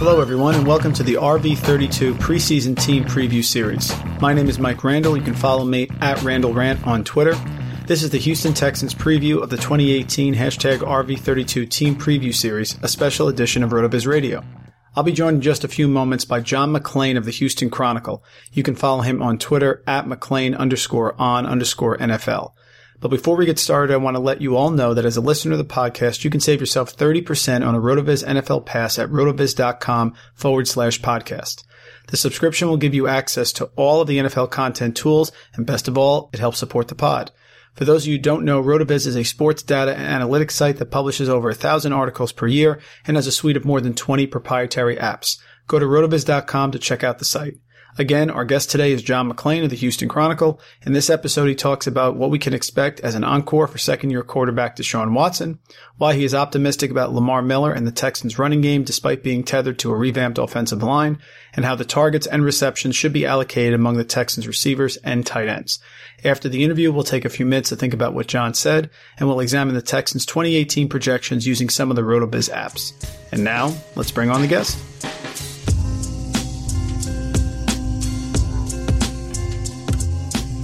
Hello, everyone, and welcome to the RV32 preseason team preview series. My name is Mike Randle. You can follow me at Randle Rant on Twitter. This is the Houston Texans preview of the 2018 hashtag RV32 team preview series, a special edition of RotoViz Radio. I'll be joined in just a few moments by John McClain of the Houston Chronicle. You can follow him on Twitter at McClain underscore on underscore NFL. But before we get started, I want to let you all know that as a listener to the podcast, you can save yourself 30% on a RotoViz NFL pass at rotoviz.com forward slash podcast. The subscription will give you access to all of the NFL content tools, and best of all, it helps support the pod. For those of you who don't know, RotoViz is a sports data and analytics site that publishes over a thousand articles per year and has a suite of more than 20 proprietary apps. Go to rotoviz.com to check out the site. Again, our guest today is John McClain of the Houston Chronicle. In this episode, he talks about what we can expect as an encore for second year quarterback Deshaun Watson, why he is optimistic about Lamar Miller and the Texans running game despite being tethered to a revamped offensive line, and how the targets and receptions should be allocated among the Texans receivers and tight ends. After the interview, we'll take a few minutes to think about what John said, and we'll examine the Texans 2018 projections using some of the RotoViz apps. And now, let's bring on the guest.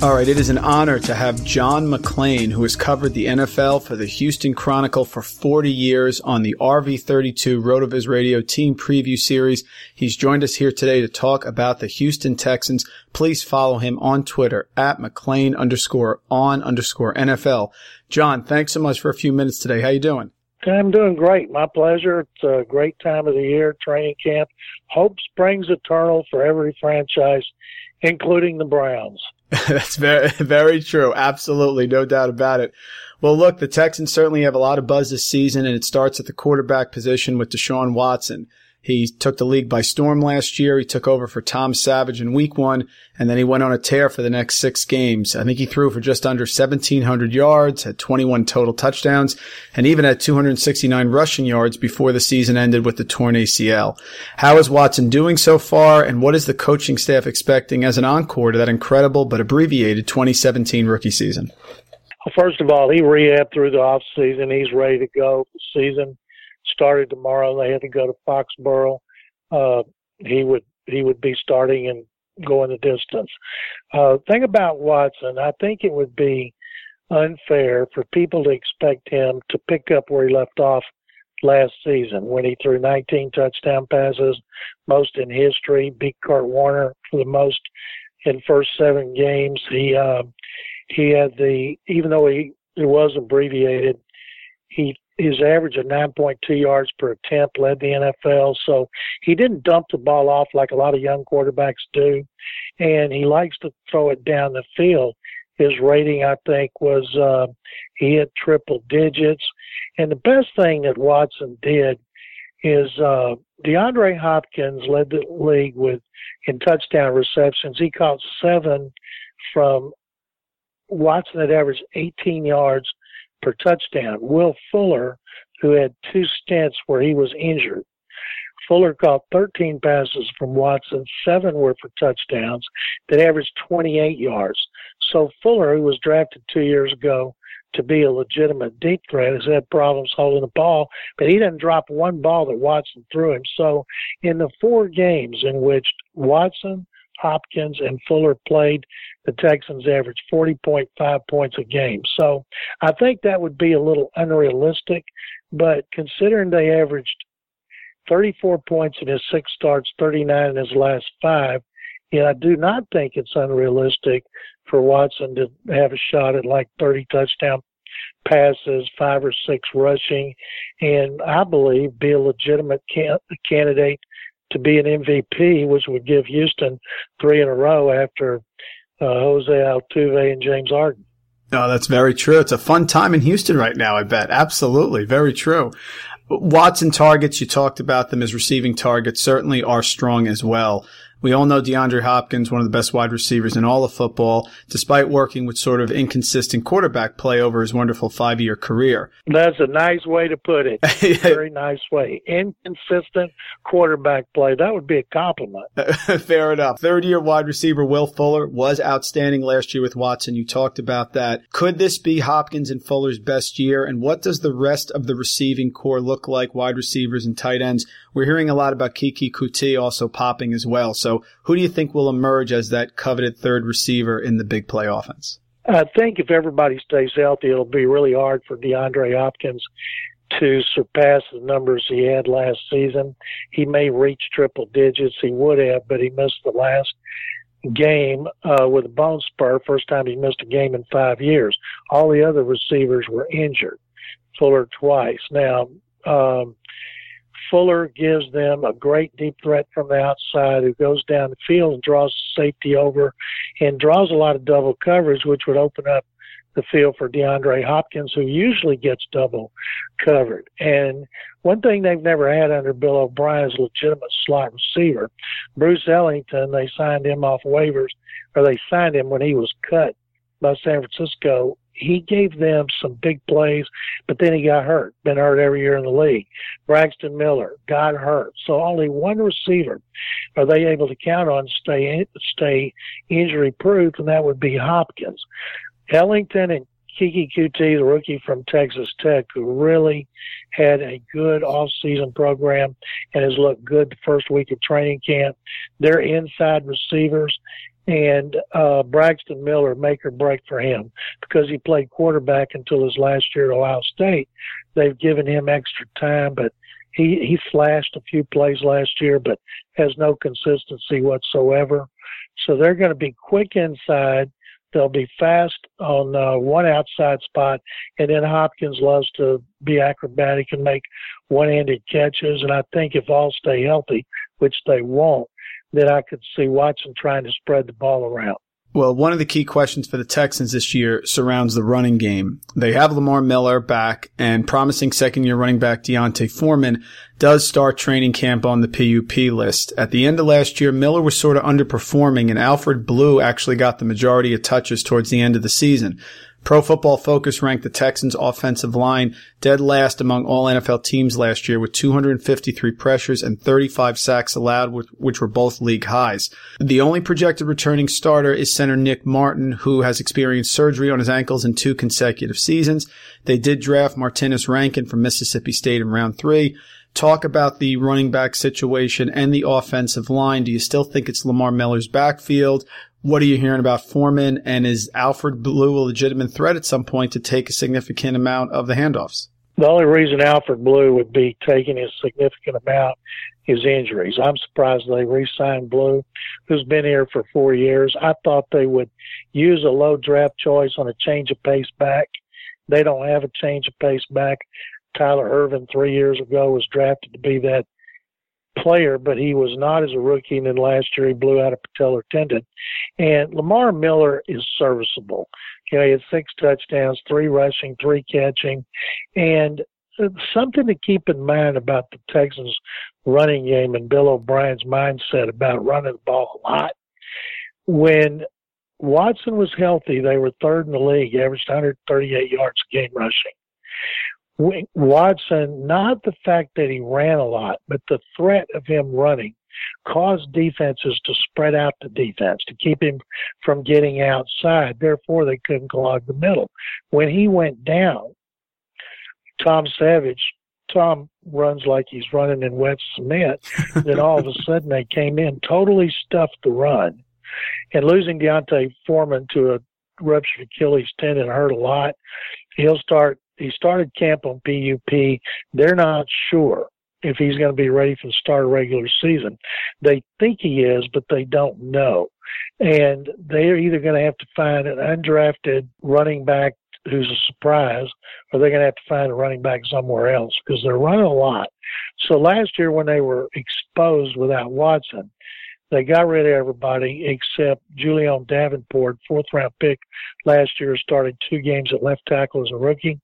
All right, it is an honor to have John McClain, who has covered the NFL for the Houston Chronicle for 40 years on the RV32 RotoViz Radio Team Preview Series. He's joined us here today to talk about the Houston Texans. Please follow him on Twitter at McClain underscore on underscore NFL. John, thanks so much for a few minutes today. How you doing? I'm doing great. My pleasure. It's a great time of the year, training camp. Hope springs eternal for every franchise, including the Browns. That's very, very true. Absolutely. No doubt about it. Well, look, the Texans certainly have a lot of buzz this season, and it starts at the quarterback position with Deshaun Watson. He took the league by storm last year. He took over for Tom Savage in week one, and then he went on a tear for the next six games. I think he threw for just under 1,700 yards, had 21 total touchdowns, and even had 269 rushing yards before the season ended with the torn ACL. How is Watson doing so far, and what is the coaching staff expecting as an encore to that incredible but abbreviated 2017 rookie season? Well, first of all, he rehabbed through the off season. He's ready to go. The season started tomorrow. They had to go to Foxborough. Uh, he would he would be starting and going the distance. Uh, thing about Watson, I think it would be unfair for people to expect him to pick up where he left off last season when he threw 19 touchdown passes, most in history. Beat Kurt Warner for the most in first seven games. He uh, he had the even though he it was abbreviated, he his average of 9.2 yards per attempt led the NFL. So he didn't dump the ball off like a lot of young quarterbacks do, and he likes to throw it down the field. His rating, I think, was uh, he hit triple digits. And the best thing that Watson did is uh, DeAndre Hopkins led the league with in touchdown receptions. He caught seven from Watson had averaged 18 yards per touchdown. Will Fuller, who had two stints where he was injured, Fuller caught 13 passes from Watson, seven were for touchdowns that averaged 28 yards. So Fuller, who was drafted two years ago to be a legitimate deep threat, has had problems holding the ball, but he didn't drop one ball that Watson threw him. So in the four games in which Watson, Hopkins, and Fuller played, the Texans averaged 40.5 points a game. So I think that would be a little unrealistic, but considering they averaged 34 points in his six starts, 39 in his last five, yeah, I do not think it's unrealistic for Watson to have a shot at like 30 touchdown passes, five or six rushing, and I believe be a legitimate can- candidate to be an MVP, which would give Houston three in a row after uh, Jose Altuve and James Harden. No, that's very true. It's a fun time in Houston right now, I bet. Absolutely. Very true. Watson targets, you talked about them as receiving targets, certainly are strong as well. We all know DeAndre Hopkins, one of the best wide receivers in all of football, despite working with sort of inconsistent quarterback play over his wonderful five year career. That's a nice way to put it. Very nice way. Inconsistent quarterback play. That would be a compliment. Fair enough. Third year wide receiver Will Fuller was outstanding last year with Watson. You talked about that. Could this be Hopkins and Fuller's best year? And what does the rest of the receiving corps look like? Wide receivers and tight ends. We're hearing a lot about Keke Coutee also popping as well. So so who do you think will emerge as that coveted third receiver in the big play offense? I think if everybody stays healthy, it'll be really hard for DeAndre Hopkins to surpass the numbers he had last season. He may reach triple digits. He would have, but he missed the last game uh, with a bone spur. First time he missed a game in five years. All the other receivers were injured. Fuller twice. Now, um, Fuller gives them a great deep threat from the outside who goes down the field and draws safety over and draws a lot of double coverage, which would open up the field for DeAndre Hopkins, who usually gets double covered. And one thing they've never had under Bill O'Brien is legitimate slot receiver. Bruce Ellington, they signed him off waivers, or they signed him when he was cut by San Francisco he gave them some big plays, but then he got hurt. Been hurt every year in the league. Braxton Miller got hurt, so only one receiver are they able to count on stay stay injury proof, and that would be Hopkins, Ellington, and Keke Coutee, the rookie from Texas Tech, who really had a good off-season program and has looked good the first week of training camp. They're inside receivers, and uh, Braxton Miller make or break for him because he played quarterback until his last year at Ohio State. They've given him extra time, but he he flashed a few plays last year, but has no consistency whatsoever. So they're going to be quick inside. They'll be fast on uh, one outside spot, and then Hopkins loves to be acrobatic and make one-handed catches. And I think if all stay healthy, which they won't, that I could see Watson trying to spread the ball around. Well, one of the key questions for the Texans this year surrounds the running game. They have Lamar Miller back and promising second year running back D'Onta Foreman does start training camp on the PUP list. At the end of last year, Miller was sort of underperforming and Alfred Blue actually got the majority of touches towards the end of the season. Pro Football Focus ranked the Texans offensive line dead last among all NFL teams last year with 253 pressures and 35 sacks allowed, which were both league highs. The only projected returning starter is center Nick Martin, who has experienced surgery on his ankles in two consecutive seasons. They did draft Martinas Rankin from Mississippi State in round three. Talk about the running back situation and the offensive line. Do you still think it's Lamar Miller's backfield? What are you hearing about Foreman? And is Alfred Blue a legitimate threat at some point to take a significant amount of the handoffs? The only reason Alfred Blue would be taking a significant amount is injuries. I'm surprised they re-signed Blue, who's been here for four years. I thought they would use a low draft choice on a change of pace back. They don't have a change of pace back. Tyler Ervin three years ago was drafted to be that player, but he was not as a rookie. And then last year he blew out a patellar tendon. And Lamar Miller is serviceable. You know, he had six touchdowns, three rushing, three catching, and uh, something to keep in mind about the Texans running game and Bill O'Brien's mindset about running the ball a lot. When Watson was healthy, they were third in the league, averaged 138 yards a game rushing. Watson, not the fact that he ran a lot, but the threat of him running caused defenses to spread out the defense to keep him from getting outside. Therefore, they couldn't clog the middle. When he went down, Tom Savage, Tom runs like he's running in wet cement. then all of a sudden they came in, totally stuffed the run. And losing D'Onta Foreman to a ruptured Achilles tendon hurt a lot. He'll start he started camp on PUP. They're not sure if he's going to be ready for the start of regular season. They think he is, but they don't know. And they're either going to have to find an undrafted running back who's a surprise, or they're going to have to find a running back somewhere else because they're running a lot. So last year when they were exposed without Watson, they got rid of everybody except Julie'n Davenport, fourth round pick last year, started two games at left tackle as a rookie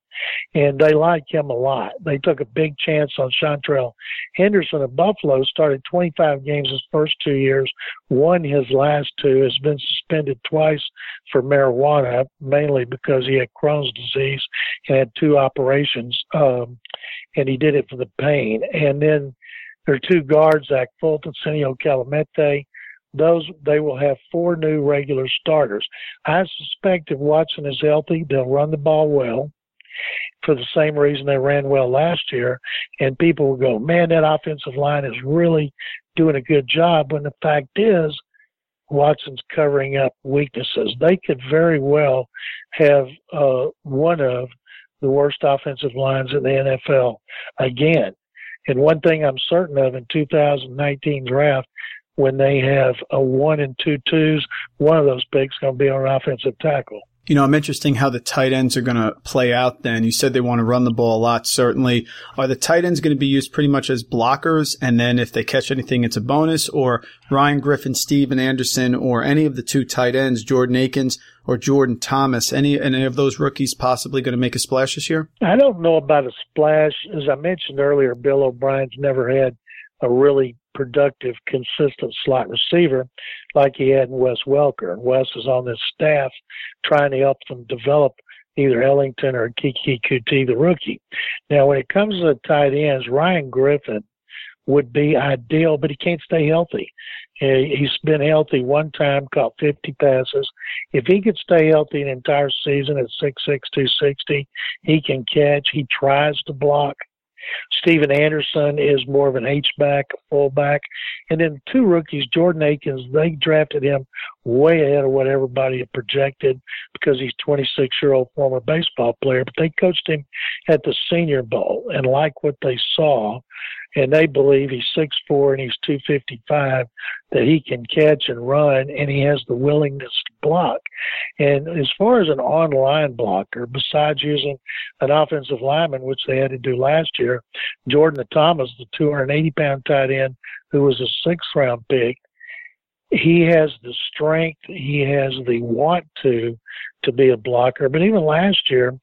and they like him a lot. They took a big chance on Seantrel Henderson of Buffalo, started 25 games his first two years, won his last two, has been suspended twice for marijuana, mainly because he had Crohn's disease and had two operations, um, and he did it for the pain. And then there are two guards, Zach Fulton, Senio Kelemete, those they will have four new regular starters. I suspect if Watson is healthy, they'll run the ball well for the same reason they ran well last year. And people will go, man, that offensive line is really doing a good job. When the fact is, Watson's covering up weaknesses. They could very well have uh, one of the worst offensive lines in the NFL again. And one thing I'm certain of in 2019 draft, when they have a one and two twos, one of those picks going to be on offensive tackle. You know, I'm interesting how the tight ends are going to play out then. You said they want to run the ball a lot, certainly. Are the tight ends going to be used pretty much as blockers? And then if they catch anything, it's a bonus? Or Ryan Griffin, Stephen Anderson, or any of the two tight ends, Jordan Akins or Jordan Thomas, any, any of those rookies possibly going to make a splash this year? I don't know about a splash. As I mentioned earlier, Bill O'Brien's never had a really productive, consistent slot receiver like he had in Wes Welker. And Wes is on this staff trying to help them develop either Ellington or Keke Coutee, the rookie. Now, when it comes to the tight ends, Ryan Griffin would be ideal, but he can't stay healthy. He's been healthy one time, caught 50 passes. If he could stay healthy an entire season at 6'6", 260, he can catch. He tries to block. Stephen Anderson is more of an H-back, a fullback. And then two rookies, Jordan Akins, they drafted him way ahead of what everybody had projected because he's 26 year old former baseball player. But they coached him at the Senior Bowl and like what they saw, and they believe he's six four and he's 255 that he can catch and run and he has the willingness to block. And as far as an online blocker, besides using an offensive lineman, which they had to do last year, Jordan Thomas, the 280 pound tight end who was a sixth round pick, he has the strength, he has the want to to be a blocker. But even last year,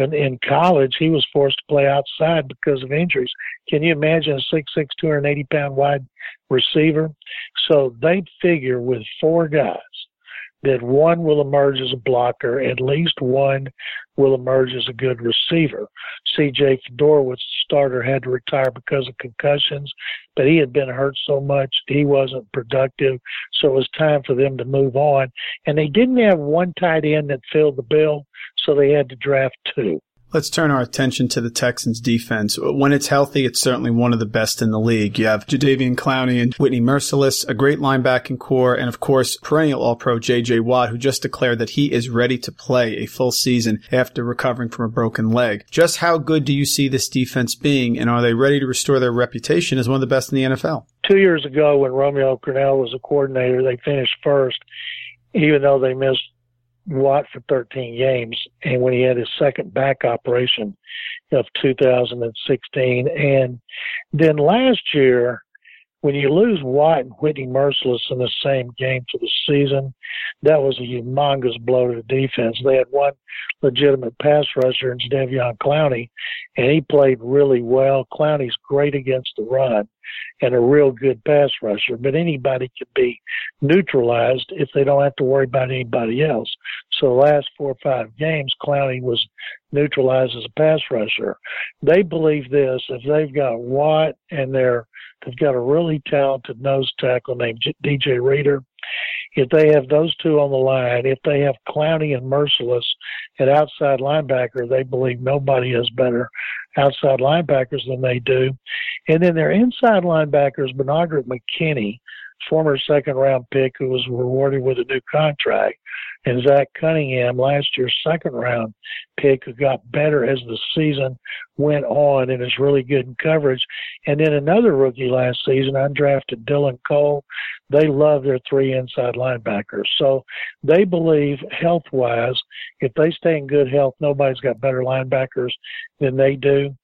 in, in college, he was forced to play outside because of injuries. Can you imagine a 6'6", 280 pound wide receiver? So they figure with four guys that one will emerge as a blocker, at least one will emerge as a good receiver. C.J. Fiedorowicz, starter, had to retire because of concussions, but he had been hurt so much he wasn't productive, so it was time for them to move on. And they didn't have one tight end that filled the bill, so they had to draft two. Let's turn our attention to the Texans defense. When it's healthy, it's certainly one of the best in the league. You have Jadeveon Clowney and Whitney Mercilus, a great linebacking corps, and of course, perennial All-Pro J.J. Watt, who just declared that he is ready to play a full season after recovering from a broken leg. Just how good do you see this defense being, and are they ready to restore their reputation as one of the best in the NFL? Two years ago, when Romeo Crennel was a coordinator, they finished first, even though they missed Watt for 13 games, and when he had his second back operation of 2016, and then last year, when you lose Watt and Whitney Mercilus in the same game for the season, that was a humongous blow to the defense. They had one legitimate pass rusher in Jadeveon Clowney, and he played really well. Clowney's great against the run and a real good pass rusher, but anybody can be neutralized if they don't have to worry about anybody else. So the last four or five games, Clowney was neutralized as a pass rusher. They believe this: if they've got Watt and they're they've got a really talented nose tackle named DJ Reader. If they have those two on the line, if they have Clowney and Mercilus at outside linebacker, they believe nobody has better outside linebackers than they do. And then their inside linebackers, Benardrick McKinney, former second round pick who was rewarded with a new contract, and Zach Cunningham, last year's second round pick, who got better as the season went on and is really good in coverage. And then another rookie last season, undrafted Dylan Cole. They love their three inside linebackers. So they believe health wise, if they stay in good health, nobody's got better linebackers than they do.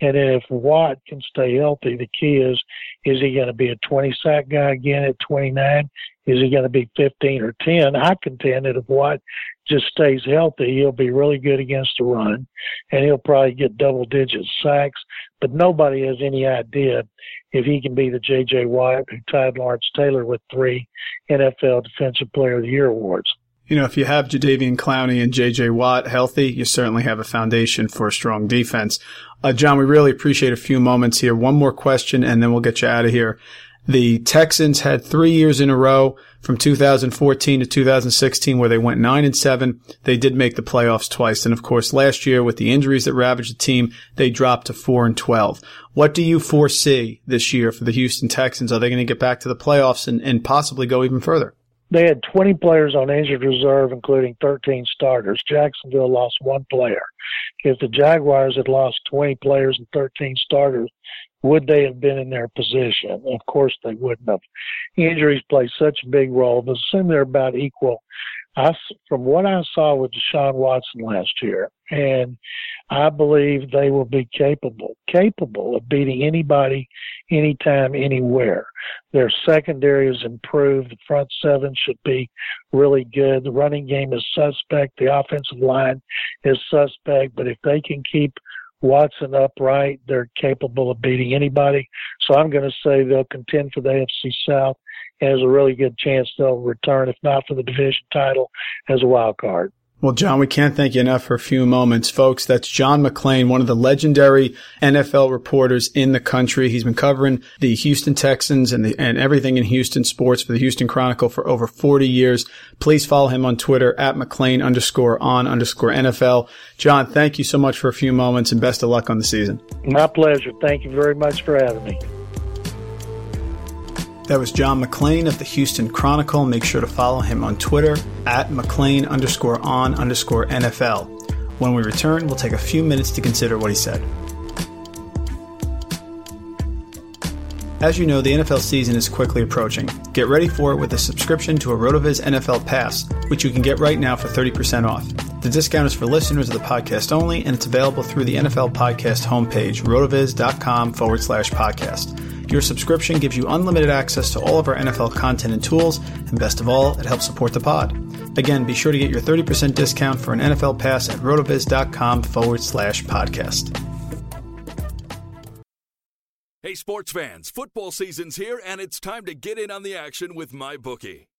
And if Watt can stay healthy, the key is, is he going to be a 20 sack guy again at 29? Is he going to be 15 or 10? I contend that if Watt just stays healthy, he'll be really good against the run, and he'll probably get double digit sacks. But nobody has any idea if he can be the J.J. Watt who tied Lawrence Taylor with three NFL Defensive Player of the Year awards. You know, if you have Jadeveon Clowney and J.J. Watt healthy, you certainly have a foundation for a strong defense. Uh, John, we really appreciate a few moments here. One more question, and then we'll get you out of here. The Texans had three years in a row from 2014 to 2016 where they went nine and seven. They did make the playoffs twice. And of course, last year with the injuries that ravaged the team, they dropped to four and 12. What do you foresee this year for the Houston Texans? Are they going to get back to the playoffs and, and possibly go even further? They had 20 players on injured reserve, including 13 starters. Jacksonville lost one player. If the Jaguars had lost 20 players and 13 starters, would they have been in their position? Of course, they wouldn't have. Injuries play such a big role, but assume they're about equal. I, from what I saw with Deshaun Watson last year, and I believe they will be capable, capable of beating anybody, anytime, anywhere. Their secondary is improved. The front seven should be really good. The running game is suspect. The offensive line is suspect. But if they can keep Watson upright. They're capable of beating anybody. So I'm going to say they'll contend for the AFC South and a really good chance they'll return, if not for the division title, as a wild card. Well, John, we can't thank you enough for a few moments. Folks, that's John McClain, one of the legendary NFL reporters in the country. He's been covering the Houston Texans and, the, and everything in Houston sports for the Houston Chronicle for over 40 years. Please follow him on Twitter at McClain underscore on underscore NFL. John, thank you so much for a few moments and best of luck on the season. My pleasure. Thank you very much for having me. That was John McClain of the Houston Chronicle. Make sure to follow him on Twitter at McClain underscore on underscore NFL. When we return, we'll take a few minutes to consider what he said. As you know, the NFL season is quickly approaching. Get ready for it with a subscription to a RotoViz NFL Pass, which you can get right now for 30% off. The discount is for listeners of the podcast only, and it's available through the NFL Podcast homepage, rotoviz.com forward slash podcast. Your subscription gives you unlimited access to all of our NFL content and tools, and best of all, it helps support the pod. Again, be sure to get your 30% discount for an NFL pass at rotoviz.com forward slash podcast. Hey, sports fans, football season's here, and it's time to get in on the action with MyBookie.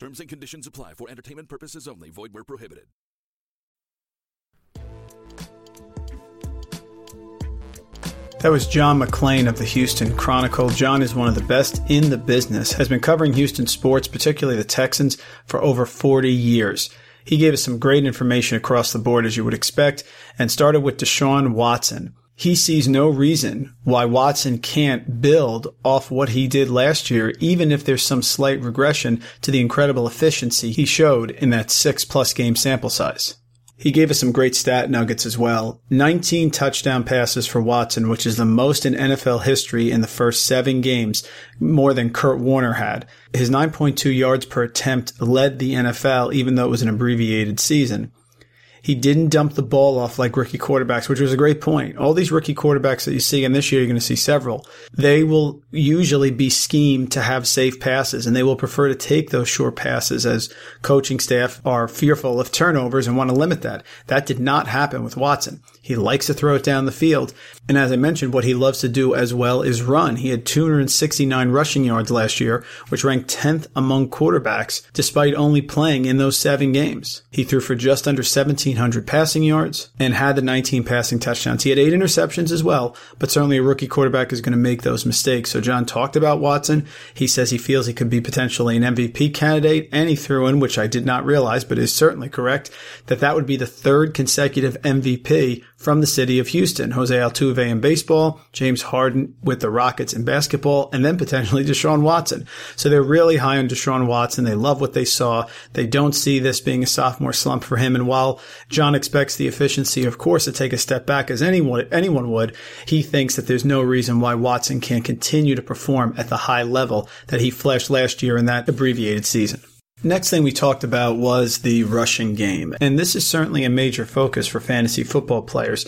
Terms and conditions apply for entertainment purposes only. Void where prohibited. That was John McClain of the Houston Chronicle. John is one of the best in the business, has been covering Houston sports, particularly the Texans, for over 40 years. He gave us some great information across the board, as you would expect, and started with Deshaun Watson he sees no reason why Watson can't build off what he did last year, even if there's some slight regression to the incredible efficiency he showed in that six plus game sample size. He gave us some great stat nuggets as well. 19 touchdown passes for Watson, which is the most in NFL history in the first seven games, more than Kurt Warner had. His 9.2 yards per attempt led the NFL, even though it was an abbreviated season. He didn't dump the ball off like rookie quarterbacks, which was a great point. All these rookie quarterbacks that you see, and this year you're going to see several, they will usually be schemed to have safe passes and they will prefer to take those short passes as coaching staff are fearful of turnovers and want to limit that. That did not happen with Watson. He likes to throw it down the field. And as I mentioned, what he loves to do as well is run. He had 269 rushing yards last year, which ranked 10th among quarterbacks, despite only playing in those seven games. He threw for just under 1,700 passing yards and had the 19 passing touchdowns. He had eight interceptions as well, but certainly a rookie quarterback is going to make those mistakes. So John talked about Watson. He says he feels he could be potentially an MVP candidate, and he threw in, which I did not realize, but is certainly correct, that that would be the third consecutive MVP from the city of Houston. Jose Altuve in baseball, James Harden with the Rockets in basketball, and then potentially Deshaun Watson. So they're really high on Deshaun Watson. They love what they saw. They don't see this being a sophomore slump for him. And while John expects the efficiency, of course, to take a step back as anyone, anyone would, he thinks that there's no reason why Watson can't continue to perform at the high level that he flashed last year in that abbreviated season. Next thing we talked about was the rushing game. And this is certainly a major focus for fantasy football players.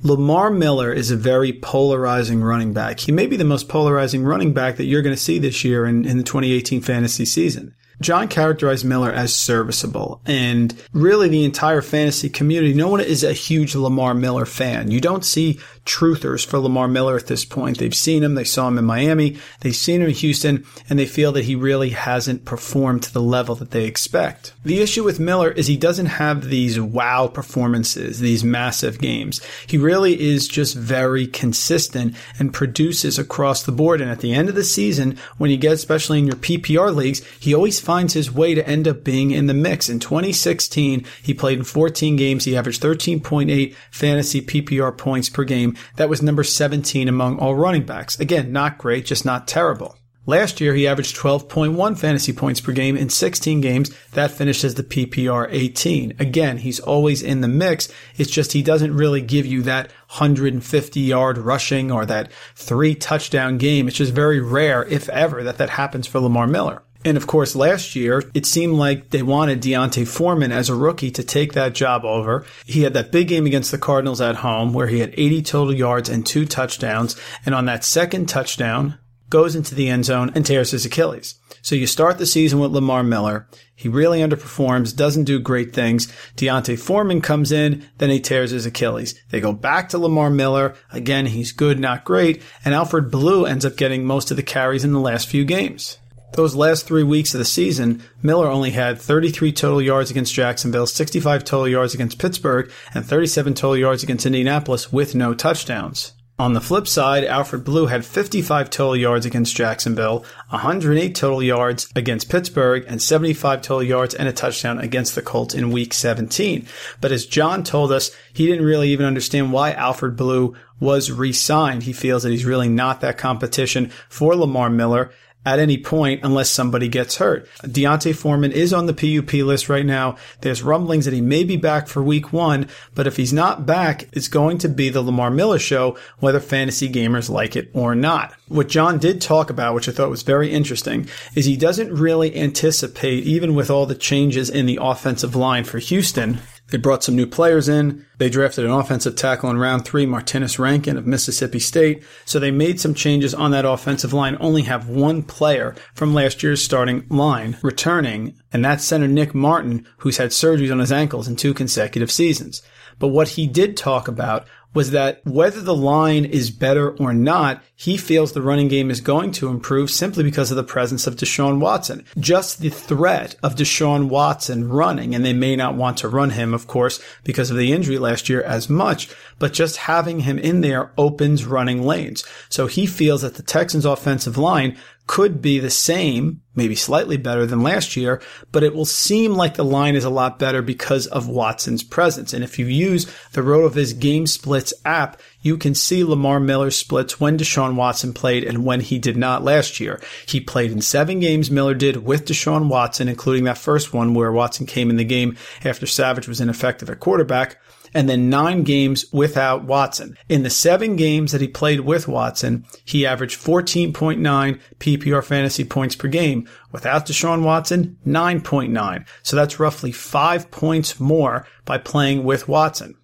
Lamar Miller is a very polarizing running back. He may be the most polarizing running back that you're going to see this year in, in the 2018 fantasy season. John characterized Miller as serviceable and really the entire fantasy community. No one is a huge Lamar Miller fan. You don't see truthers for Lamar Miller at this point. They've seen him. They saw him in Miami. They've seen him in Houston and they feel that he really hasn't performed to the level that they expect. The issue with Miller is he doesn't have these wow performances, these massive games. He really is just very consistent and produces across the board. And at the end of the season, when you get, especially in your PPR leagues, he always finds his way to end up being in the mix. In 2016, he played in 14 games. He averaged 13.8 fantasy PPR points per game. That was number 17 among all running backs. Again, not great, just not terrible. Last year, he averaged 12.1 fantasy points per game in 16 games. That finished as the PPR 18. Again, he's always in the mix. It's just he doesn't really give you that 150 yard rushing or that three touchdown game. It's just very rare, if ever, that that happens for Lamar Miller. And of course, last year, it seemed like they wanted D'Onta Foreman as a rookie to take that job over. He had that big game against the Cardinals at home where he had 80 total yards and two touchdowns. And on that second touchdown, goes into the end zone and tears his Achilles. So you start the season with Lamar Miller. He really underperforms, doesn't do great things. D'Onta Foreman comes in, then he tears his Achilles. They go back to Lamar Miller. Again, he's good, not great. And Alfred Blue ends up getting most of the carries in the last few games. Those last three weeks of the season, Miller only had 33 total yards against Jacksonville, 65 total yards against Pittsburgh, and 37 total yards against Indianapolis with no touchdowns. On the flip side, Alfred Blue had 55 total yards against Jacksonville, 108 total yards against Pittsburgh, and 75 total yards and a touchdown against the Colts in week 17. But as John told us, he didn't really even understand why Alfred Blue was re-signed. He feels that he's really not that competition for Lamar Miller at any point unless somebody gets hurt. D'Onta Foreman is on the PUP list right now. There's rumblings that he may be back for week one, but if he's not back, it's going to be the Lamar Miller show, whether fantasy gamers like it or not. What John did talk about, which I thought was very interesting, is he doesn't really anticipate, even with all the changes in the offensive line for Houston, they brought some new players in. They drafted an offensive tackle in round three, Martinas Rankin of Mississippi State. So they made some changes on that offensive line, only have one player from last year's starting line returning, and that's center Nick Martin, who's had surgeries on his ankles in two consecutive seasons. But what he did talk about was that whether the line is better or not, he feels the running game is going to improve simply because of the presence of Deshaun Watson. Just the threat of Deshaun Watson running, and they may not want to run him, of course, because of the injury last year as much, but just having him in there opens running lanes. So he feels that the Texans offensive line could be the same, maybe slightly better than last year, but it will seem like the line is a lot better because of Watson's presence. And if you use the RotoViz Game Splits app, you can see Lamar Miller's splits when Deshaun Watson played and when he did not last year. He played in seven games Miller did with Deshaun Watson, including that first one where Watson came in the game after Savage was ineffective at quarterback and then nine games without Watson. In the seven games that he played with Watson, he averaged 14.9 PPR fantasy points per game. Without Deshaun Watson, 9.9. So that's roughly five points more by playing with Watson.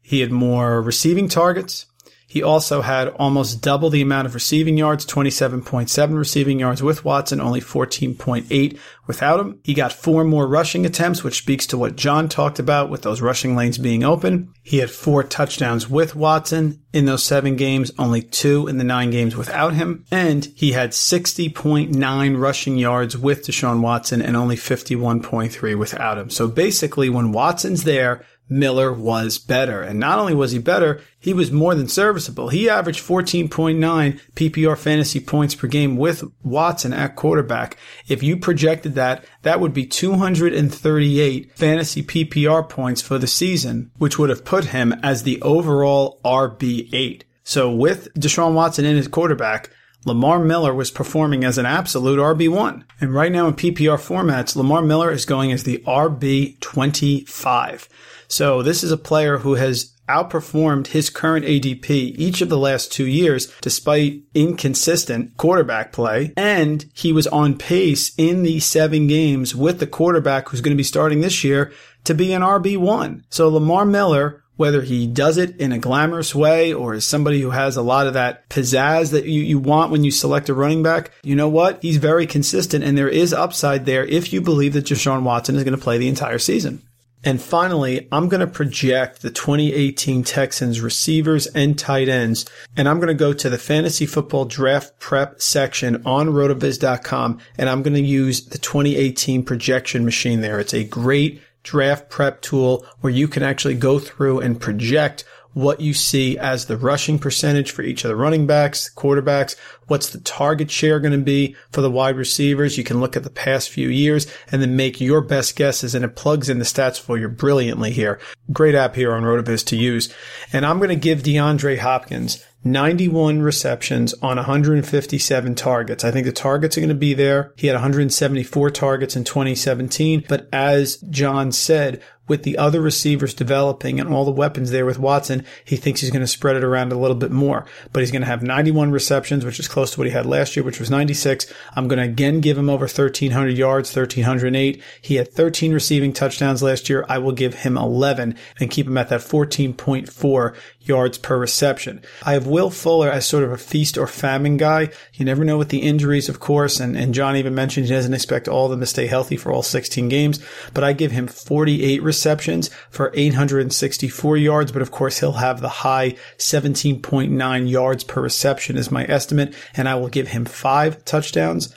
He had more receiving targets, he also had almost double the amount of receiving yards, 27.7 receiving yards with Watson, only 14.8 without him. He got four more rushing attempts, which speaks to what John talked about with those rushing lanes being open. He had four touchdowns with Watson in those seven games, only two in the nine games without him. And he had 60.9 rushing yards with Deshaun Watson and only 51.3 without him. So basically, when Watson's there, Miller was better. And not only was he better, he was more than serviceable. He averaged 14.9 PPR fantasy points per game with Watson at quarterback. If you projected that, that would be 238 fantasy PPR points for the season, which would have put him as the overall RB8. So with Deshaun Watson in his quarterback, Lamar Miller was performing as an absolute RB1. And right now in PPR formats, Lamar Miller is going as the RB25. So this is a player who has outperformed his current ADP each of the last two years, despite inconsistent quarterback play. And he was on pace in the seven games with the quarterback who's going to be starting this year to be an RB1. So Lamar Miller, whether he does it in a glamorous way or is somebody who has a lot of that pizzazz that you, you want when you select a running back, you know what? He's very consistent and there is upside there if you believe that Deshaun Watson is going to play the entire season. And finally, I'm going to project the 2018 Texans receivers and tight ends. And I'm going to go to the fantasy football draft prep section on rotoviz.com. And I'm going to use the 2018 projection machine there. It's a great draft prep tool where you can actually go through and project what you see as the rushing percentage for each of the running backs, quarterbacks, what's the target share going to be for the wide receivers. You can look at the past few years and then make your best guesses and it plugs in the stats for you brilliantly here. Great app here on Rotoviz to use. And I'm going to give DeAndre Hopkins 91 receptions on 157 targets. I think the targets are going to be there. He had 174 targets in 2017, but as John said, with the other receivers developing and all the weapons there with Watson, he thinks he's going to spread it around a little bit more. But he's going to have 91 receptions, which is close to what he had last year, which was 96. I'm going to again give him over 1,300 yards, 1,308. He had 13 receiving touchdowns last year. I will give him 11 and keep him at that 14.4 yards per reception. I have Will Fuller as sort of a feast or famine guy. You never know with the injuries, of course, and, and John even mentioned he doesn't expect all of them to stay healthy for all 16 games, but I give him 48 receptions for 864 yards, but of course he'll have the high 17.9 yards per reception is my estimate, and I will give him five touchdowns.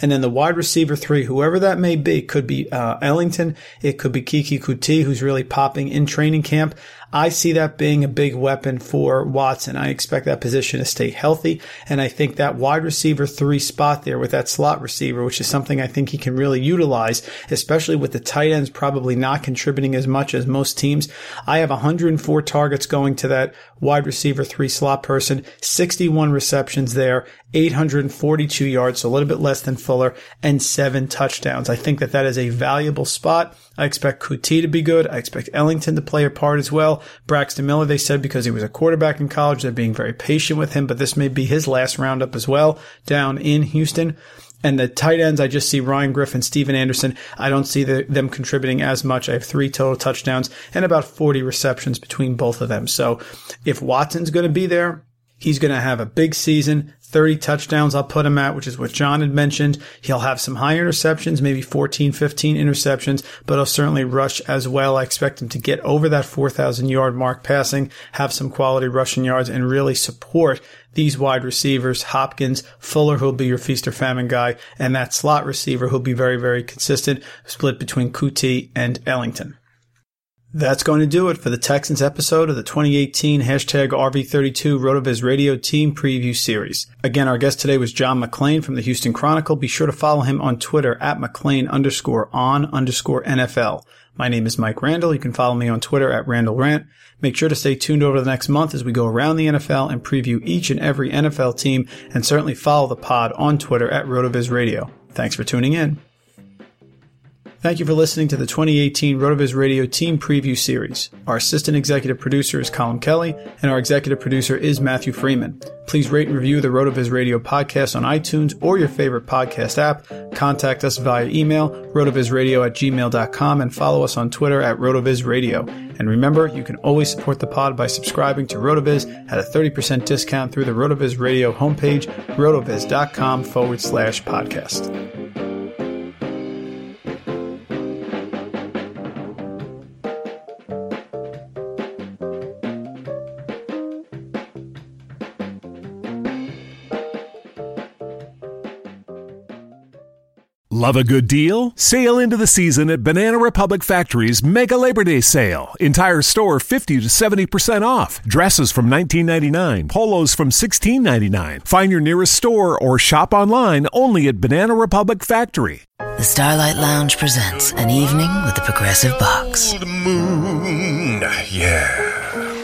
And then the wide receiver three, whoever that may be, could be uh, Ellington. It could be Keke Coutee, who's really popping in training camp. I see that being a big weapon for Watson. I expect that position to stay healthy. And I think that wide receiver three spot there with that slot receiver, which is something I think he can really utilize, especially with the tight ends probably not contributing as much as most teams. I have 104 targets going to that wide receiver three slot person, 61 receptions there, 842 yards, so a little bit less than Fuller, and seven touchdowns. I think that that is a valuable spot. I expect Coutee to be good. I expect Ellington to play a part as well. Braxton Miller, they said because he was a quarterback in college, they're being very patient with him, but this may be his last roundup as well down in Houston. And the tight ends, I just see Ryan Griffin, Stephen Anderson. I don't see the, them contributing as much. I have three total touchdowns and about 40 receptions between both of them. So if Watson's going to be there, He's going to have a big season, 30 touchdowns I'll put him at, which is what John had mentioned. He'll have some high interceptions, maybe 14, 15 interceptions, but he'll certainly rush as well. I expect him to get over that 4,000 yard mark passing, have some quality rushing yards and really support these wide receivers, Hopkins, Fuller, who'll be your feast or famine guy, and that slot receiver who'll be very, very consistent, split between Coutee and Ellington. That's going to do it for the Texans episode of the 2018 hashtag RV32 RotoViz Radio Team Preview Series. Again, our guest today was John McClain from the Houston Chronicle. Be sure to follow him on Twitter at McClain underscore on underscore NFL. My name is Mike Randle. You can follow me on Twitter at Randle Rant. Make sure to stay tuned over the next month as we go around the NFL and preview each and every NFL team and certainly follow the pod on Twitter at RotoViz Radio. Thanks for tuning in. Thank you for listening to the 2018 RotoViz Radio Team Preview Series. Our assistant executive producer is Colin Kelly, and our executive producer is Matthew Freeman. Please rate and review the RotoViz Radio podcast on iTunes or your favorite podcast app. Contact us via email, rotovizradio at gmail.com, and follow us on Twitter at RotoVizRadio. And remember, you can always support the pod by subscribing to RotoViz at a 30% discount through the RotoViz Radio homepage, rotoviz.com forward slash podcast. Love a good deal? Sail into the season at Banana Republic Factory's Mega Labor Day Sale. Entire store 50 to 70% off. Dresses from $19.99, polos from $16.99. Find your nearest store or shop online only at Banana Republic Factory. The Starlight Lounge presents an evening with the Progressive Box. The moon, yeah.